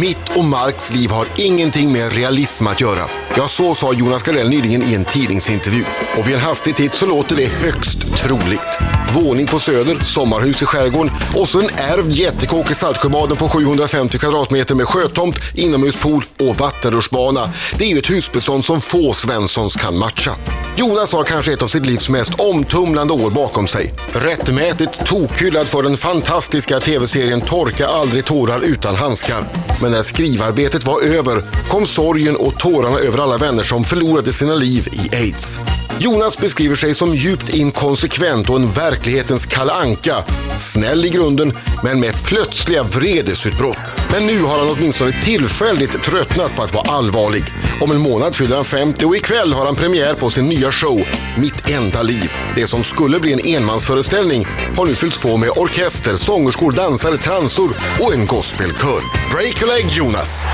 Mitt och Marks liv har ingenting med realism att göra. Ja, så sa Jonas Gardell nyligen i en tidningsintervju. Och vid en hastig titt så låter det högst troligt. Våning på Söder, sommarhus i skärgården och så en ärvd jättekåk i Saltsjöbaden på 750 kvadratmeter med sjötomt, inomhuspool och vattenrutschbana. Det är ju ett husbestånd som få Svenssons kan matcha. Jonas har kanske ett av sitt livs mest omtumlande år bakom sig. Rättmätigt tokhyllad för den fantastiska tv-serien Torka aldrig tårar utan handskar. Men när skrivarbetet var över kom sorgen och tårarna över alla vänner som förlorade sina liv i aids. Jonas beskriver sig som djupt inkonsekvent och en verklighetens Kalle Anka. Snäll i grunden, men med plötsliga vredesutbrott. Men nu har han åtminstone tillfälligt tröttnat på att vara allvarlig. Om en månad fyller han 50 och ikväll har han premiär på sin nya show Mitt enda liv. Det som skulle bli en enmansföreställning har nu fyllts på med orkester, sångerskor, dansare, transor och en gospelkör. Break a leg Jonas!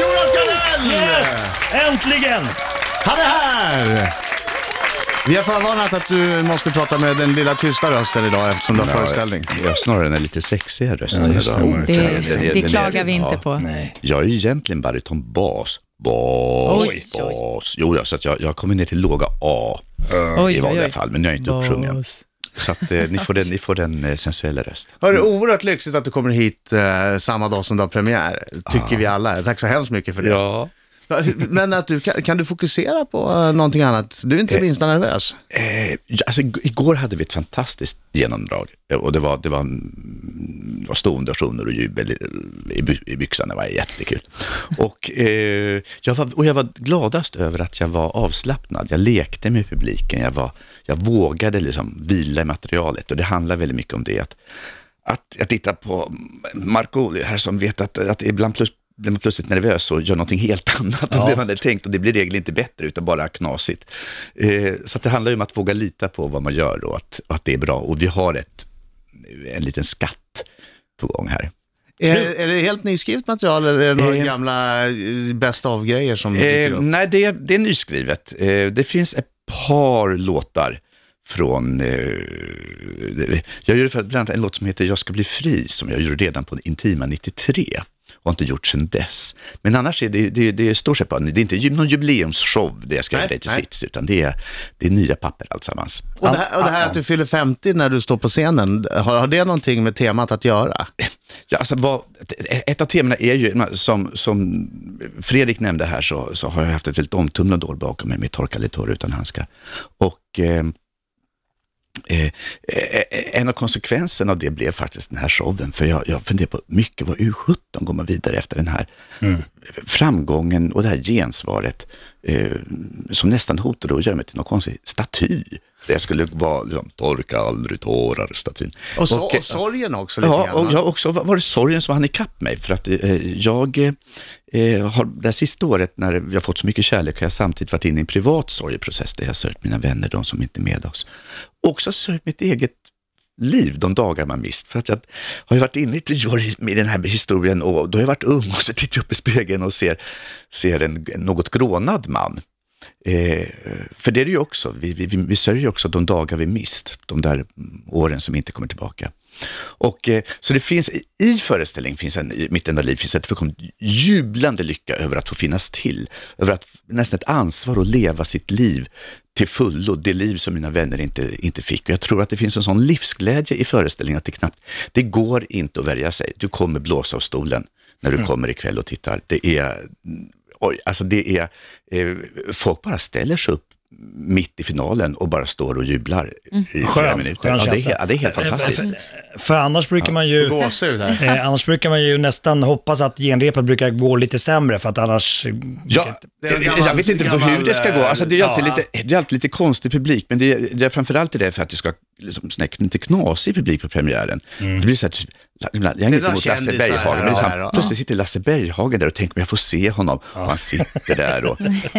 Jonas Gardell! Yes! Äntligen! Han är här! Vi har förvarnat att du måste prata med den lilla tysta rösten idag eftersom du har föreställning. Jag snarare den lite sexiga rösten Ja, det idag. Det, det är- klagar vi inte på. Nej. Jag är ju egentligen bariton bas. Bas, Oj, oj. bas. Jo, så att jag, jag kommer ner till låga A Oj, i vanliga oj. fall, men jag är inte uppsjungen. Så att eh, ni får den, ni får den eh, sensuella rösten. Hörru, oerhört lyxigt att du kommer hit eh, samma dag som du har premiär, tycker vi alla. Tack så hemskt mycket för det. Ja. Men att du, kan, kan du fokusera på uh, någonting annat? Du är inte det minsta nervös. Eh, ja, alltså, ig- igår hade vi ett fantastiskt genomdrag eh, och det var, det var, mm, var stående ovationer och jubel i, by- i byxan. Det var jättekul. Och, eh, jag var, och jag var gladast över att jag var avslappnad. Jag lekte med publiken. Jag, var, jag vågade liksom vila i materialet och det handlar väldigt mycket om det. Att, att jag tittar på Markoolio här som vet att, att ibland plus, blir man plötsligt nervös och gör någonting helt annat än det man hade tänkt och det blir regel inte bättre utan bara knasigt. Eh, så det handlar ju om att våga lita på vad man gör och att, och att det är bra. Och vi har ett, en liten skatt på gång här. Är, är det helt nyskrivet material eller är det några Eh. gamla eh, bäst av-grejer som dyker Eh, upp? nej, det är, det är nyskrivet. Eh, det finns ett par låtar från... Eh, jag gjorde bland annat en låt som heter Jag ska bli fri, som jag gjorde redan på Intima 93 och har inte gjort sedan dess. Men annars är det, det, det står sig på, det är inte någon jubileumsshow det jag ska göra till sits, utan det är, det är nya papper alltsammans. Och det, här, och det här att du fyller 50 när du står på scenen, har, har det någonting med temat att göra? Ja, alltså vad, ett av temana är ju, som, som Fredrik nämnde här, så, så har jag haft ett väldigt omtumlande år bakom mig med Torka lite tårar utan handskar. Och eh, eh, eh, en av konsekvenserna av det blev faktiskt den här showen, för jag, jag funderar på mycket, vad U17 går man vidare efter den här framgången och det här gensvaret eh, som nästan hotade att göra mig till någon konstig staty. Det skulle vara liksom, torka aldrig tårar-statyn. Och, så, Och, och sorgen också lite Ja, grann. jag har också var det sorgen som hann ikapp mig. För att eh, jag eh, har, det här sista året när har fått så mycket kärlek har jag samtidigt varit inne i en privat sorgeprocess där jag sörjt mina vänner, de som inte är med oss. Också sörjt mitt eget liv, de dagar man mist. För att jag har ju varit inne i tio år i- den här historien och då har jag varit ung och så tittar jag upp i spegeln och ser, ser en något grånad man. Eh, för det är det ju också, vi, vi, vi, sörjer ju också de dagar vi mist, de där mm, åren som inte kommer tillbaka. Och, eh, så det finns, i- föreställningen, finns en, i mitt enda liv, finns ett fullkomligt jublande lycka över att få finnas till, över att nästan ett ansvar att leva sitt liv till fullo, det liv som mina vänner inte, inte fick. Och jag tror att det finns en sån livsglädje i föreställningen att det knappt, det går inte att värja sig. Du kommer blåsa av stolen när du kommer ikväll och tittar. Det är, oj, alltså det är, eh, folk bara ställer sig upp mitt i finalen och bara står och jublar i flera minuter. skön Ja, det, är, ja, det är helt Eh, fantastiskt. För, för annars brukar man ju... Eh, annars brukar man ju nästan hoppas att genrepet brukar gå lite sämre för att annars... Ja, är en jag gammal- vet inte gammal, hur det ska gå. Alltså, det, är alltid ja. lite, det är alltid lite konstig publik, men det är, det är framförallt det för att det ska liksom, lite knasig publik på premiären. Det blir så här, typ, jag har inget emot Lasse Berghagen, men är och- plötsligt sitter Lasse Berghagen där och tänker, men jag får se honom. Och han sitter där och,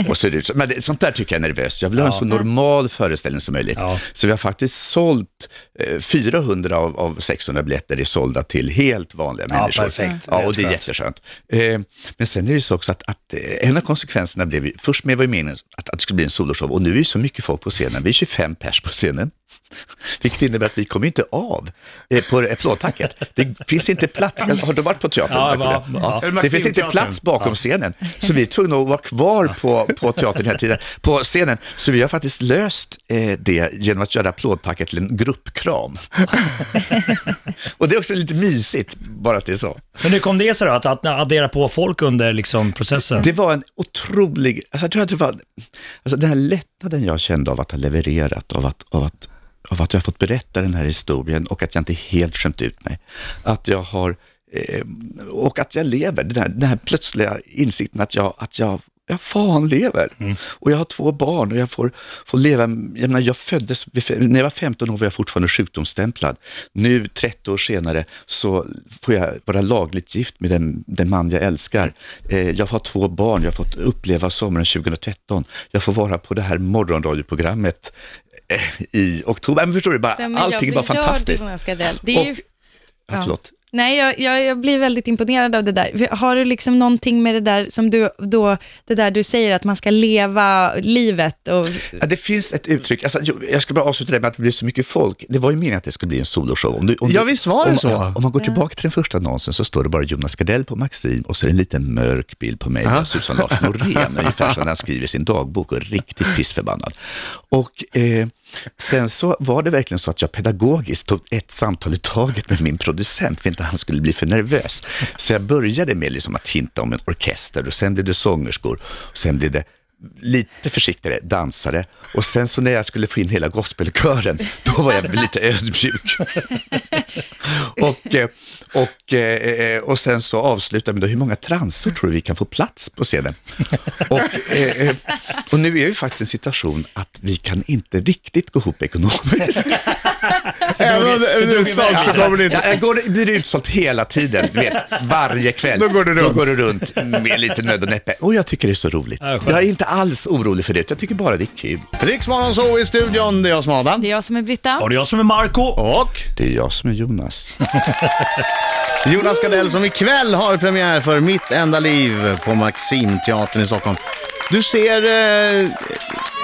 och ser ut så. Men det, sånt där tycker jag är nervöst. Jag vill ha en så normal föreställning som möjligt. Ja. Så vi har faktiskt sålt eh, 400 av, av 600 biljetter är sålda till helt vanliga Ja, människor. perfekt. Ja, och det är Skönt. jätteskönt. Eh, men sen är det så också att, att eh, en av konsekvenserna blev, först med var ju meningen att, att det skulle bli en soloshow och nu är ju så mycket folk på scenen, vi är 25 pers på scenen. Vilket innebär att vi kommer inte av eh, på plåttacket. Det finns inte plats. Har du varit på teatern? Ja, Marco? ja, ja. Det finns inte plats bakom scenen. Så vi är tvungna att vara kvar på, på teatern hela tiden, på scenen. Så vi har faktiskt löst eh, det genom att göra plåttacket till en gruppkram. Och det är också lite mysigt, bara att det är så. Men hur kom det sig då, att, att addera på folk under liksom, processen? Det var en otrolig, alltså jag tror att det var, alltså den här lättnaden jag kände av att ha levererat, av att, av att, av att jag har fått berätta den här historien och att jag inte helt skämt ut mig. Att jag har, eh, och att jag lever, den här, den här plötsliga insikten att jag, att jag jag fan lever. Och jag har två barn och jag får, får leva, jag menar jag föddes, när jag var 15 år var jag fortfarande sjukdomsstämplad. Nu 30 år senare så får jag vara lagligt gift med den, den man jag älskar. Eh, jag har två barn, jag har fått uppleva sommaren 2013. Jag får vara på det här morgonradioprogrammet i oktober. Men förstår du, bara, Ja, men allting fantastiskt. Det är ju, Och, ja, förlåt. Nej, jag, jag, jag blir väldigt imponerad av det där. Har du liksom någonting med det där som du då, det där du säger att man ska leva livet och Ja, det finns ett uttryck, alltså, jag ska bara avsluta det med att det blir så mycket folk. Det var ju meningen att det skulle bli en soloshow. Om du, om Ja, visst var det om, så. Om man går tillbaka till den första annonsen så står det bara Jonas Gardell på Maxim och så är det en liten mörk bild på mig och Susanne Larsson Norén, ungefär som när han skriver sin dagbok och är riktigt pissförbannad. Och eh, sen så var det verkligen så att jag pedagogiskt tog ett samtal i taget med min producent för inte han skulle bli för nervös. Så jag började med liksom att hinta om en orkester och sen blev det sångerskor och sen blev det lite försiktigare dansare och sen så när jag skulle få in hela gospelkören, då var jag lite ödmjuk. och, eh, och, eh, och sen så avslutade jag med hur många transor tror du vi kan få plats på scenen? Och, eh, och nu är vi faktiskt i en situation att vi kan inte riktigt gå ihop ekonomiskt. Även om det är utsålt så kommer det inte... Ja, jag går, det blir utsålt hela tiden, du vet, varje kväll. Då går det runt. Då går det runt med lite nöd och näppe. Och jag tycker det är så roligt. Ja, jag är inte alls orolig för det, jag tycker bara det är kul. Riksmorgon så i studion, det är jag som är Adam. det är jag som är Britta. Och det är jag som är Marco. Och Det är jag som är Jonas. Jonas Gardell som ikväll har premiär för Mitt enda liv på Maximteatern i Stockholm. Du ser, eh,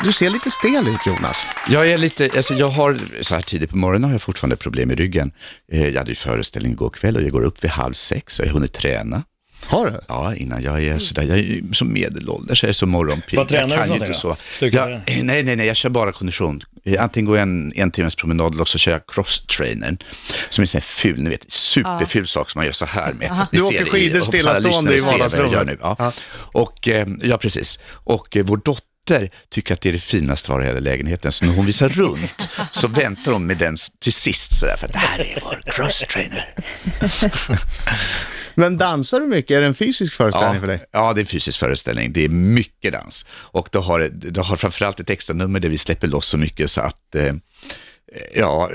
du ser lite stel ut Jonas. Jag är lite, alltså jag har, så här tidigt på morgonen har jag fortfarande problem i ryggen. Eh, Jag hade ju föreställning igår kväll och jag går upp vid halv sex och jag har hunnit träna. Har du? Ja, innan jag är sådär, jag är som medelålders, jag är så morgonpigg. Vad tränar jag du för ju någonting inte då? Jag, nej, nej, nej, jag kör bara kondition. Eh, Antingen går jag en, en timmes promenad eller så kör jag cross-trainern. Som är en sån här ful, ni vet, superful sak som man gör så här med. Ni Du åker skidor stillastående i vardagsrummet. nu. Ja. Ja. Och, eh, ja, precis. Och eh, vår dotter tycker att det är det finaste vi har i hela lägenheten. Så när hon visar runt så väntar hon med den till sist sådär, för det här är vår cross-trainer. Men dansar du mycket? Är det en fysisk föreställning Ja, för dig? ja, det är en fysisk föreställning. Det är mycket dans. Och det har, det har framförallt ett extra nummer där vi släpper loss så mycket så att eh, Ja,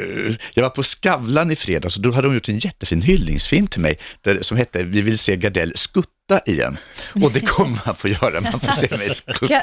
jag var på Skavlan i fredags och då hade de gjort en jättefin hyllningsfilm till mig där, som hette Vi vill se Gardell skutta igen. Och det kommer man få göra, man får se mig skutta.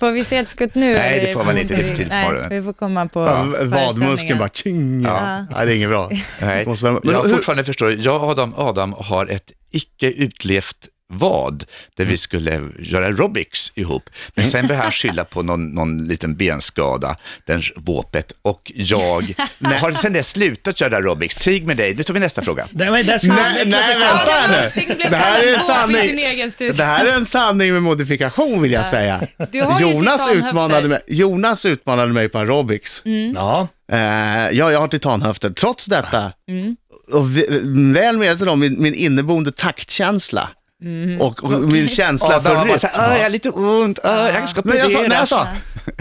Får vi se ett skutt nu? Nej, det får man inte, det är för vi- tidigt på Nej, morgonen. vi får komma på Ja, vadmuskeln bara tjing. Ja. Nej, det är inget bra. Nej, Men jag hur- fortfarande förstår, jag och Adam, Adam har ett icke utlevt vad där vi skulle göra aerobics ihop. Men sen började han skylla på någon, någon liten benskada, den våpet och jag har sen dess slutat göra aerobics. Tig med dig, nu tar vi nästa fråga. Nej, Nej, nej, vänta nu. Det här är en sanning. Det här är en sanning med modifikation vill jag säga. Jonas utmanade, mig, Jonas utmanade mig på aerobics. Ja. Eh, ja, jag har titanhöfter. Trots detta, Mm. och väl medveten om min, min inneboende taktkänsla Mm. och, och min känsla för bara rytm. "Åh, jag har lite ont, Åh, jag ska Men jag sa, nej, jag opereras." sa,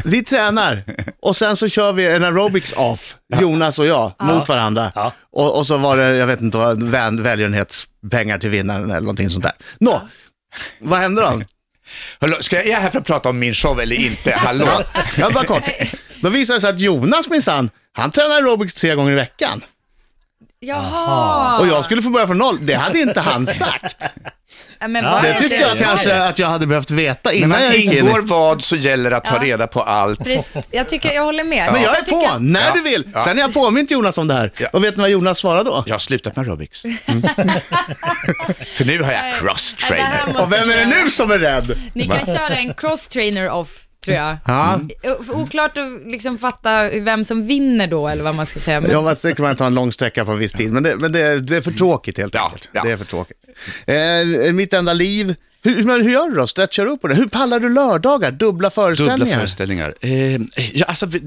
vi tränar och sen så kör vi en aerobics off, Jonas och jag, mot varandra. Ja. Och, och så var det, jag vet inte, vad, vän, välgörenhetspengar till vinnaren eller någonting sånt där. Nå, vad hände då? Hallå, ska jag, är jag här för att prata om min show eller inte? Hallå? Ja, bara kort. Då visade det sig att Jonas minsann, han tränar aerobics tre gånger i veckan. Jaha. Och jag skulle få börja från noll. Det hade inte han sagt. Ja, men Ja, vad Det är tyckte jag kanske att jag hade behövt veta När innan man jag gick in. ingår vad så gäller det att ta reda på allt. Precis. Jag tycker, jag håller med. Men jag är tycker- på, när Ja. du vill. Ja. Sen har jag påmint Jonas om det här. Ja. Och vet ni vad Jonas svarade då? Jag har slutat med aerobics. För nu har jag Nej, det cross-trainer. måste Och vem är det nu som är rädd? Ni kan köra en cross-trainer off tror jag. Ja. Oklart att liksom fatta vem som vinner då, eller vad man ska säga. Men, Ja, det kan man ta en lång sträcka på en viss tid, men det, men det, det är för tråkigt helt Ja, enkelt. ja. Det är för tråkigt. Eh, mitt enda liv. Hur, men hur gör du då? Stretchar du upp på det? Hur pallar du lördagar? Dubbla föreställningar? Dubbla föreställningar. Eh, ja, alltså, vi-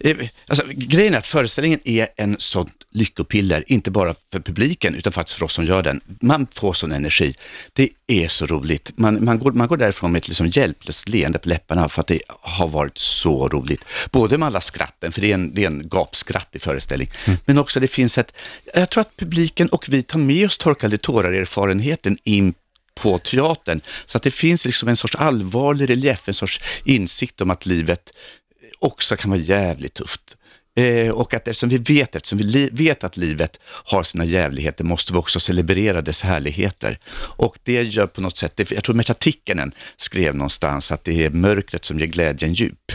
eh, alltså, grejen är att föreställningen är en sån lyckopiller, inte bara för publiken, utan faktiskt för oss som gör den. Man får sån energi. Det är så roligt. Man, man, går, man går därifrån med ett liksom hjälplöst leende på läpparna för att det har varit så roligt. Både med alla skratten, för det är en, det är en gapskrattig föreställning, men också det finns ett, jag tror att publiken och vi tar med oss torkade tårar-erfarenheten in på teatern. Så att det finns liksom en sorts allvarlig relief, en sorts insikt om att livet också kan vara jävligt tufft. Eh, och att eftersom vi vet, eftersom vi vet att livet har sina jävligheter måste vi också celebrera dess härligheter. Och det gör på något sätt, det, jag tror Märta Tikkanen skrev någonstans att det är mörkret som ger glädjen djup.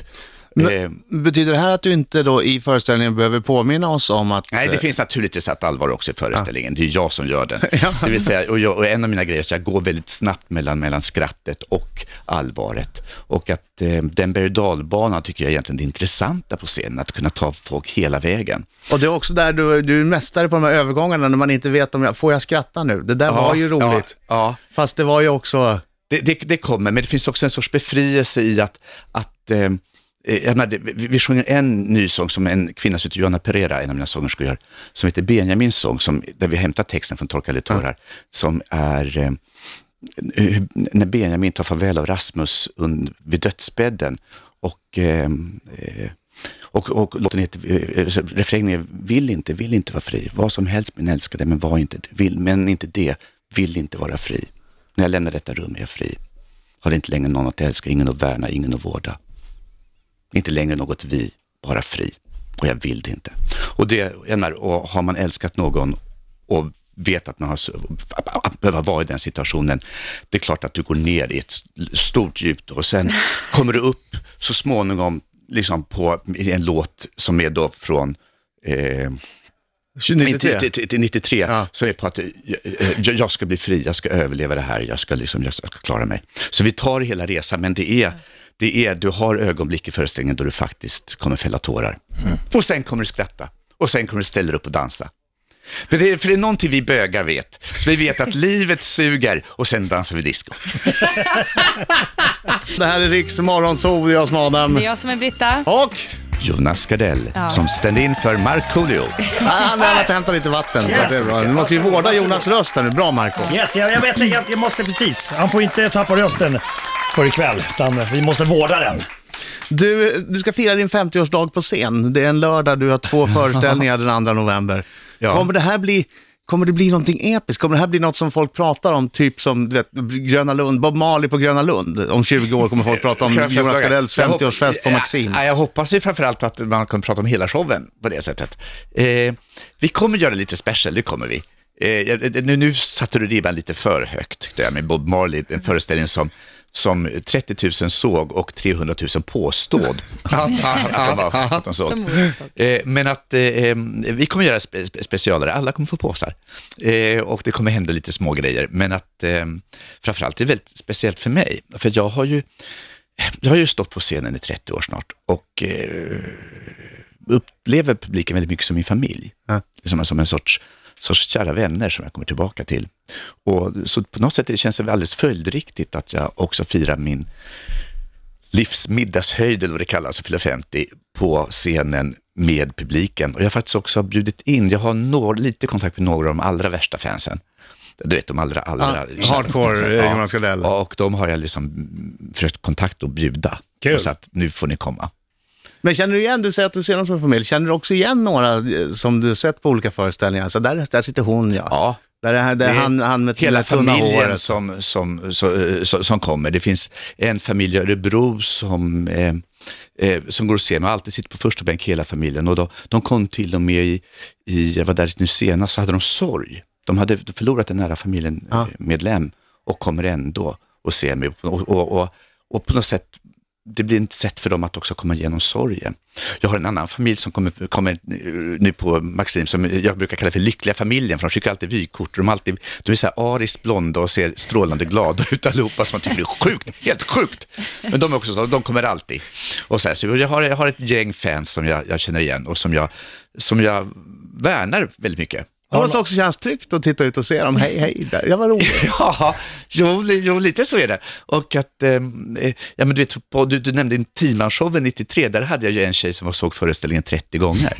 Eh, Betyder det här att du inte då i föreställningen behöver påminna oss om att... Nej, det eh, finns naturligtvis ett allvar också i föreställningen. Det är jag som gör den. Ja. Det vill säga, och, jag, och en av mina grejer är att jag går väldigt snabbt mellan, mellan skrattet och allvaret. Och att eh, den berg och tycker jag är egentligen det intressanta på scenen, att kunna ta folk hela vägen. Och det är också där du, du är mästare på de här övergångarna när man inte vet om jag, får jag skratta nu? Det där var ju roligt. Ja, ja. Fast det var ju också... Det, det, det kommer, men det finns också en sorts befrielse i att, att eh, jag menar, vi, sjunger en ny sång som en kvinna som heter Johanna Pereira, en av mina sångerskor gör, som heter Benjamins sång, som, där vi hämtar texten från Torkade tårar, som är eh, hur- när Benjamin tar farväl av Rasmus un, vid dödsbädden och eh, eh, och, och låten heter, eh, refrängen är vill inte, vill inte vara fri. Vad som helst min älskade, men var inte, vill, men inte det, vill inte vara fri. När jag lämnar detta rum är jag fri. Har inte längre någon att älska, ingen att värna, ingen att vårda. Inte längre något vi, bara fri. Och jag vill det inte. Och det, jag menar, och har man älskat någon och vet att man har behöva vara i den situationen, det är klart att du går ner i ett stort djup då, och sen kommer du upp så småningom liksom på en låt som är då från eh, 93. till, till, till 93, Ja. som är på att eh, jag, jag ska bli fri, jag ska överleva det här, jag ska, liksom, jag ska klara mig. Så vi tar hela resan, men det är, det är, du har ögonblick i föreställningen då du faktiskt kommer fälla tårar. Och sen kommer du skratta, och sen kommer du ställa dig upp och dansa. För det, är, för det är någonting vi bögar vet. Så vi vet att livet suger och sen dansar vi disco. Det här är Riks Morgonzoo, det är jag som är Adam. Det är jag som är Britta. Och Jonas Gardell Ja. som ställde in för Markoolio. han har varit och hämtat lite vatten, så att det är bra. Du måste ju vårda Jonas röst här nu. Bra Marco. Yes, jag, jag vet det. Jag, jag måste precis. Han får inte tappa rösten för ikväll, utan vi måste vårda den. Du, du ska fira din 50-årsdag på scen. Det är en lördag, du har två föreställningar den 2 november. Ja. Kommer det här bli... Kommer det bli någonting episkt? Kommer det här bli något som folk pratar om, typ som du vet, Gröna Lund, Bob Marley på Gröna Lund? Om 20 år kommer folk prata om Jonas? Gardells Jag hopp- 50-årsfest på Maxim. Ja, jag hoppas ju framförallt att man kommer prata om hela showen på det sättet. Eh, vi kommer göra lite special, det kommer vi. Eh, nu, nu satte du ribban lite för högt, tyckte jag, med Bob Marley, en föreställning som som 30 000 såg och 300 000 påstod att, de såg. Men att eh, eh, vi kommer göra spe, spe, specialare, alla kommer få påsar. Eh, och det kommer hända lite små grejer. Men att eh, framförallt det är väldigt speciellt för mig. För jag har ju, jag har ju stått på scenen i 30 år snart och eh, upplever publiken väldigt mycket som min familj. Ja. Som, som en sorts, sorts kära vänner som jag kommer tillbaka till. Och, så på något sätt det känns det alldeles följdriktigt att jag också firar min livsmiddagshöjd, eller vad det kallas, fyller 50, på scenen med publiken. Och jag har faktiskt också bjudit in, jag har några, lite kontakt med några av de allra värsta fansen. Du vet, de allra, allra... Ja, hardcore, Jonas Gardell. Ja, och de har jag liksom försökt kontakta och bjuda. Kul. Så att nu får ni komma. Men känner du igen, du säger att du ser dem som en familj, känner du också igen några eh, som du sett på olika föreställningar? Så där, där sitter hon ja. Ja, Där är, där är han, han med hela familjen håret. som, som, som, som, som kommer. Det finns en familj i Örebro som, eh, eh, som går och ser mig, alltid sitter på första bänk hela familjen. Och då, de kom till och med i, i, jag var där nu senast, så hade de sorg. De hade förlorat en nära familjemedlem Ja. och kommer ändå och ser mig. Och, och, och, och på något sätt det blir ett sätt för dem att också komma igenom sorgen. Jag har en annan familj som kommer, kommer nu på Maxim som jag brukar kalla för lyckliga familjen, för de skickar alltid vykort. De, är alltid, de är så här ariskt blonda och ser strålande glada ut allihopa, som man tycker är sjukt, helt sjukt. Men de är också så, de kommer alltid. Och så, här, så jag, har, jag har ett gäng fans som jag, jag känner igen och som jag, som jag värnar väldigt mycket. Det måste också kännas tryggt att titta ut och se dem. Hej, hej, där. jag var rolig. Ja, jo, li- jo, lite så är det. Och att, ehm, eh, ja men du vet, på, du, du nämnde Intimanshowen 93, där hade jag ju en tjej som var såg föreställningen 30 gånger.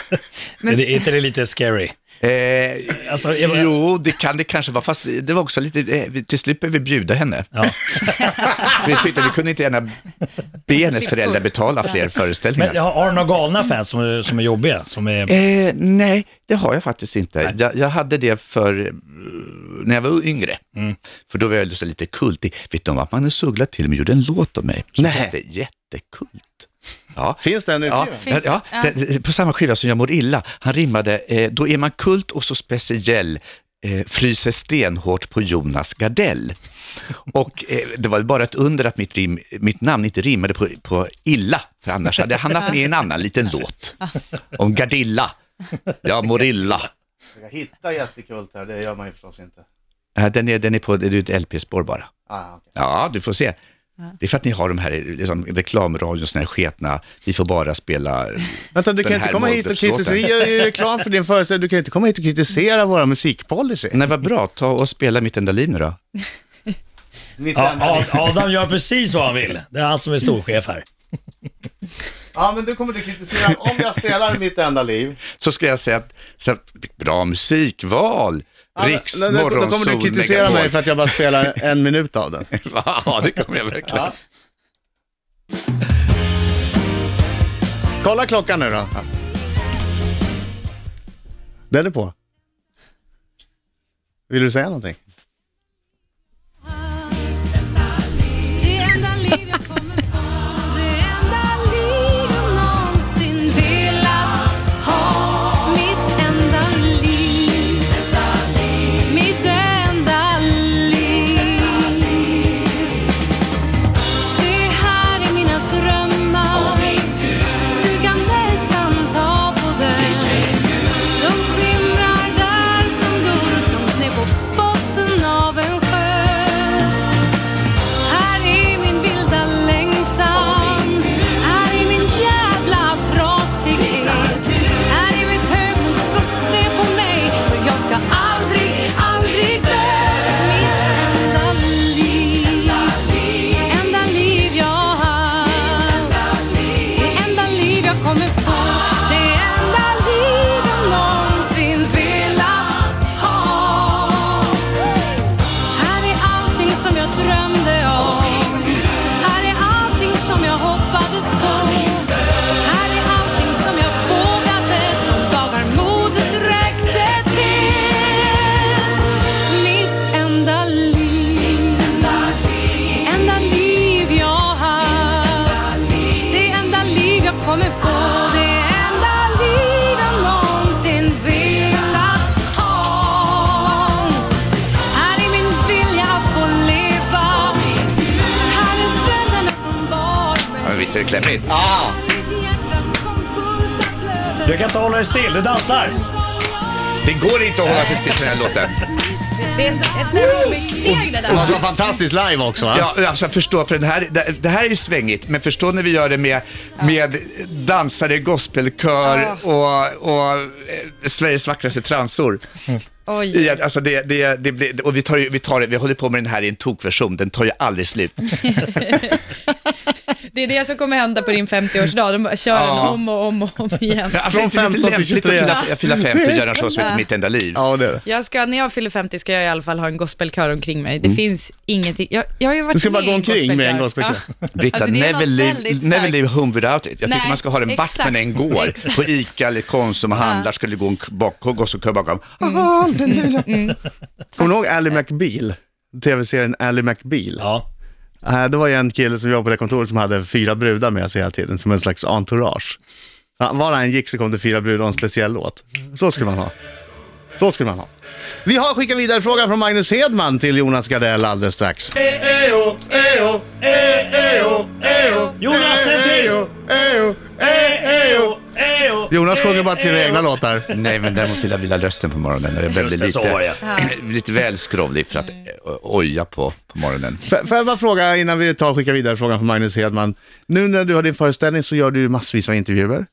Men... Är inte det lite scary? Eh, Alltså, jag Jo, det kan det kanske vara, fast det var också lite, eh, till slut behövde vi bjuda henne. Ja. För vi tyckte vi kunde inte gärna be hennes föräldrar betala fler föreställningar. Men har du några galna fans som, som är jobbiga? Som är... Eh, nej, det har jag faktiskt inte. Jag, jag hade det för eh, när jag var yngre. För då var jag lite kultig. Vet du om att Magnus Uggla till och med gjorde en låt om mig? Nej. Jättekult. Ja. Finns det en Ja, utgiven? ja, Ja. det- på samma skiva som Jag mår illa. Han rimmade, eh, då är man kult och så speciell, eh, fryser stenhårt på Jonas Gardell. Och eh, det var bara ett under att mitt, rim, mitt namn inte rimmade på, på illa, för annars hade jag hamnat med i en annan liten låt. Om Gardilla. Jag mår illa. Jag hittar jättekult här, det gör man ju förstås inte. Den är, den är på det är ett LP-spår bara. Ah, okay. Ja, du får se. Det är för att ni har de här liksom, reklamradion, såna här sketna, vi får bara spela... Vänta, du kan inte komma hit och kritisera, vi gör ju reklam för din föreställning, du kan inte komma hit och kritisera våra musikpolicy. Nej, vad bra, ta och spela Mitt enda liv nu då. Ja. Adam gör precis vad han vill. Det är han som är storchef här. ja, men du kommer du kritisera om jag spelar Mitt enda liv. så ska jag säga att, så att bra musikval, Ja, men- Riks, men- Då kommer du kritisera mig för att jag bara spelar en minut av den. Ja, det kommer jag verkligen. Ja. Kolla klockan nu då. Den är på. Vill du säga någonting? Bultar blöder Du kan inte hålla dig still, du dansar. Det går inte att hålla sig still med den här låten. Det är så- ett aerobic-steg det Det där. var så fantastiskt live också va? Ja, alltså förstå, för den här, det, det här är ju svängigt, men förstå när vi gör det med, med dansare, gospelkör och, och eh, Sveriges vackraste transor. Oj. Ja, alltså det, det, det, blir- och vi, tar, ju- vi, tar, det- vi håller på med den här i en tokversion, den tar ju aldrig slut. Det är det som kommer hända på din 50-årsdag. De bara kör den Ja. om och om och om igen. Alltså, Från det är lite 15 till lämpligt 23. att fylla, fylla 50 och göra en show som heter Mitt enda liv. Ja, det är det. Jag ska, när jag fyller 50 ska jag i alla fall ha en gospelkör omkring mig. Det finns ingenting. Jag, jag har ju varit Du ska bara gå en omkring med en gospelkör. Ja. Britta, Alltså, det är never, leave, never leave home without it. Jag tycker Nej, man ska ha den vart man än går. Exakt. På Ica eller Konsum och handlar skulle gå en k- bak, bakom. Kommer du ihåg Ally McBeal? TV-serien Ally McBeal. Ja. Eh, Det var ju en kille som jobbade på det kontoret som hade fyra brudar med sig hela tiden, som en slags entourage. Var han gick så kom det fyra brudar och en speciell låt. Så skulle man ha. Så skulle man ha. Vi har skickat vidare frågan från Magnus Hedman till Jonas Gardell alldeles strax. Jonas, den till! Jonas sjunger bara till sina ejo. egna låtar. Nej, men däremot vill jag vilja rösten på morgonen. Jag bli Just det, så var lite, jag. lite väl skrovlig för att eh, oja på, på morgonen. F- Får jag bara fråga innan vi tar och skickar vidare frågan från Magnus Hedman. Nu när du har din föreställning så gör du massvis av intervjuer.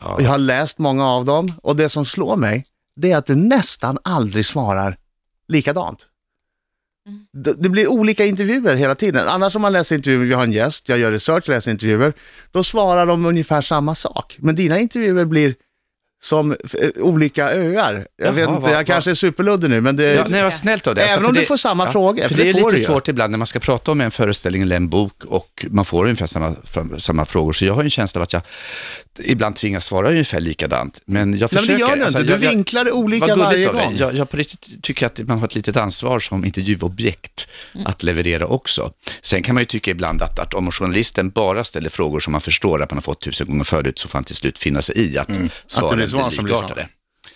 Ja. Och Jag har läst många av dem och det som slår mig det är att du nästan aldrig svarar likadant. Det, det blir olika intervjuer hela tiden. Annars om man läser intervjuer, vi har en gäst, jag gör research, läser intervjuer, då svarar de ungefär samma sak. Men dina intervjuer blir som eh, olika öar. Jag Jaha, vet inte, jag kanske är superluddig nu, men det, Ja, nej, vad snällt av dig. Även om du får samma frågor, För för det, det är lite svårt ibland när man ska prata om en föreställning eller en bok och man får ungefär samma, samma frågor. Så jag har en känsla av att jag ibland tvingas svara ungefär likadant. Men jag Nej, men försöker. det gör du Alltså, inte. Du jag- jag- vinklar det olika varje gång. Jag, jag på riktigt tycker att man har ett litet ansvar som intervjuobjekt Mm. att leverera också. Sen kan man ju tycka ibland att, att om journalisten bara ställer frågor som man förstår att man har fått tusen gånger förut så får han till slut finna sig i att Mm. Att det svaren blir svar blir som blir likartade.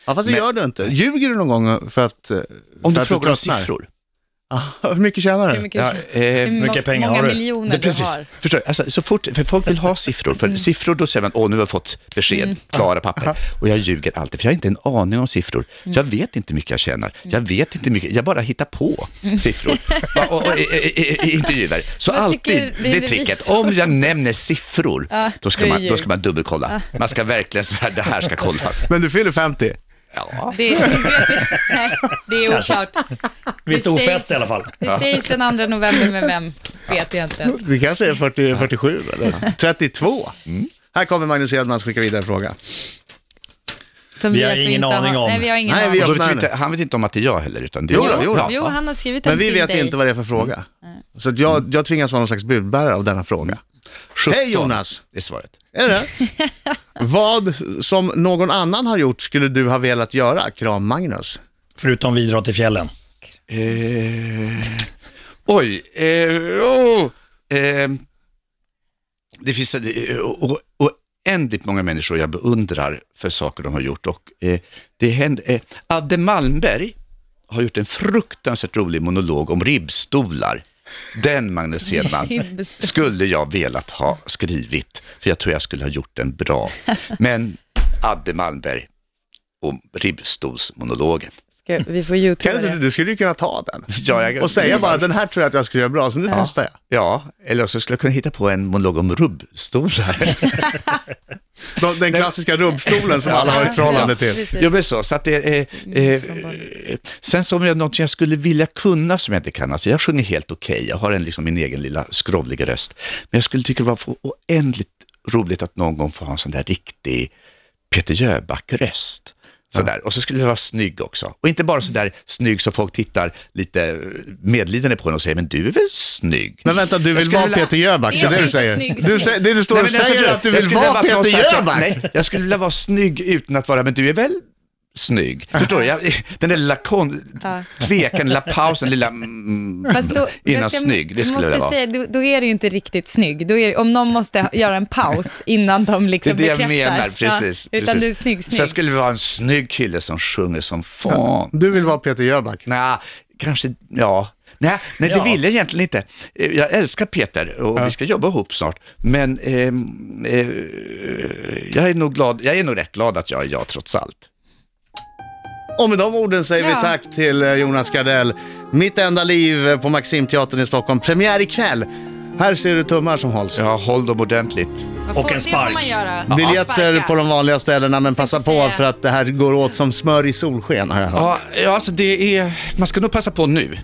Ja, fast det Men- gör du inte. Ljuger du någon gång för att, Om för du att frågar om tröttnar? siffror. Ah, Hur mycket tjänar Hur du? mycket, Ja, hur eh, må- mycket pengar många har du? miljoner Det, du precis, har. förstår du? Alltså, så fort, för folk vill ha siffror, för Mm. siffror då säger man, åh nu har jag fått besked, klara papper. Och jag ljuger alltid, för jag har inte en aning om siffror. Mm. Jag vet inte hur mycket jag tjänar, jag vet inte mycket, jag bara hittar på siffror. Va, och, och, i, i, i intervjuer. Så Mm. Jag tycker alltid, det är det är tricket, om jag nämner siffror, Ja, då, ska man, då ska man dubbelkolla. Man ska verkligen så här, det här ska kollas. Men du fyller 50. Ja. Det, det, vi. Nej, det är oklart. Visst Det ofest i alla fall. Det sägs den 2 november, men vem vet jag inte. Det kanske är 40, 47 eller 32. Här kommer Magnus Hedman skicka vidare en fråga. Som Vi har alltså ingen inte aning om. Nej, vi har ingen Nej, vi aning. har- vet vi inte, han vet inte om att det är jag heller, utan det är Jo jag. jo. Jo, han har skrivit den Men vi till vet dig. inte vad det är för fråga. Så att jag, jag tvingas vara någon slags budbärare av denna fråga. 17 Hej Jonas! är svaret. Är det? vad som någon annan har gjort skulle du ha velat göra? Kram Magnus. Förutom vidra till fjällen. Eh, oj. Eh, oh, eh, det finns eh, oändligt många människor jag beundrar för saker de har gjort. Och, eh, det händer, eh, Adde Malmberg har gjort en fruktansvärt rolig monolog om ribbstolar. Den, Magnus Hedman, skulle jag velat ha skrivit, för jag tror jag skulle ha gjort den bra. Men Adde Malmberg om ribbstolsmonologen. Ska, vi får Kenneth, det. du skulle ju kunna ta den. Ja, jag- Och säga bara, den här tror jag att jag skulle göra bra, så nu testar jag. Ja, eller också skulle jag kunna hitta på en monolog om rubbstolar. De- Den klassiska rubbstolen som alla har ett förhållande till. Jo, men så, så att det. Eh, eh, sen så om jag något jag skulle vilja kunna som jag inte kan, alltså jag sjunger helt okej, jag har en, liksom, min egen lilla skrovliga röst, men jag skulle tycka det var för oändligt roligt att någon gång få ha en sån där riktig Peter Jöback-röst. Sådär. Och så skulle det vara snygg också. Och inte bara sådär snygg så folk tittar lite medlidande på en och säger, men du är väl snygg? Men vänta, du vill vara vilja- Peter Jöback, det är det du säger. snygg, Du, snygg. sä- det du står och Nej, men jag säger att du vill vara Peter Jöback. Nej, jag skulle vilja vara snygg utan att vara, men du är väl snygg? Förstår du? Jag, den där lilla kon, Ja. tvekan, lilla pausen, lilla mm, Fast då, innan ska- snygg, det skulle det måste vara. säga, då, då är det ju inte riktigt snygg. Då är, det- om någon måste göra en paus innan de Det är liksom det jag bekräftar. menar, precis. Ja, utan precis. du är snygg, snygg. Sen skulle det vara en snygg kille som sjunger som fan. Du vill vara Peter Jöback. Nej, kanske, ja. Nej, nej det Ja. vill jag egentligen inte. Eh, Jag älskar Peter och vi ska jobba ihop snart. Men ehm, eh, jag, är nog glad, jag är nog rätt glad att jag är jag trots allt. Och med de orden säger vi Ja. tack till eh, Jonas Gardell. Mitt enda liv eh, på Maximteatern i Stockholm. Premiär ikväll. Här ser du tummar som hålls. Ja, håll dem ordentligt. Och får- en Det får spark. man göra. Biljetter på de vanliga ställena, men passa på för att det här går åt som smör i solsken har jag hört. Ja, ja, alltså det är, man ska nog passa på nu.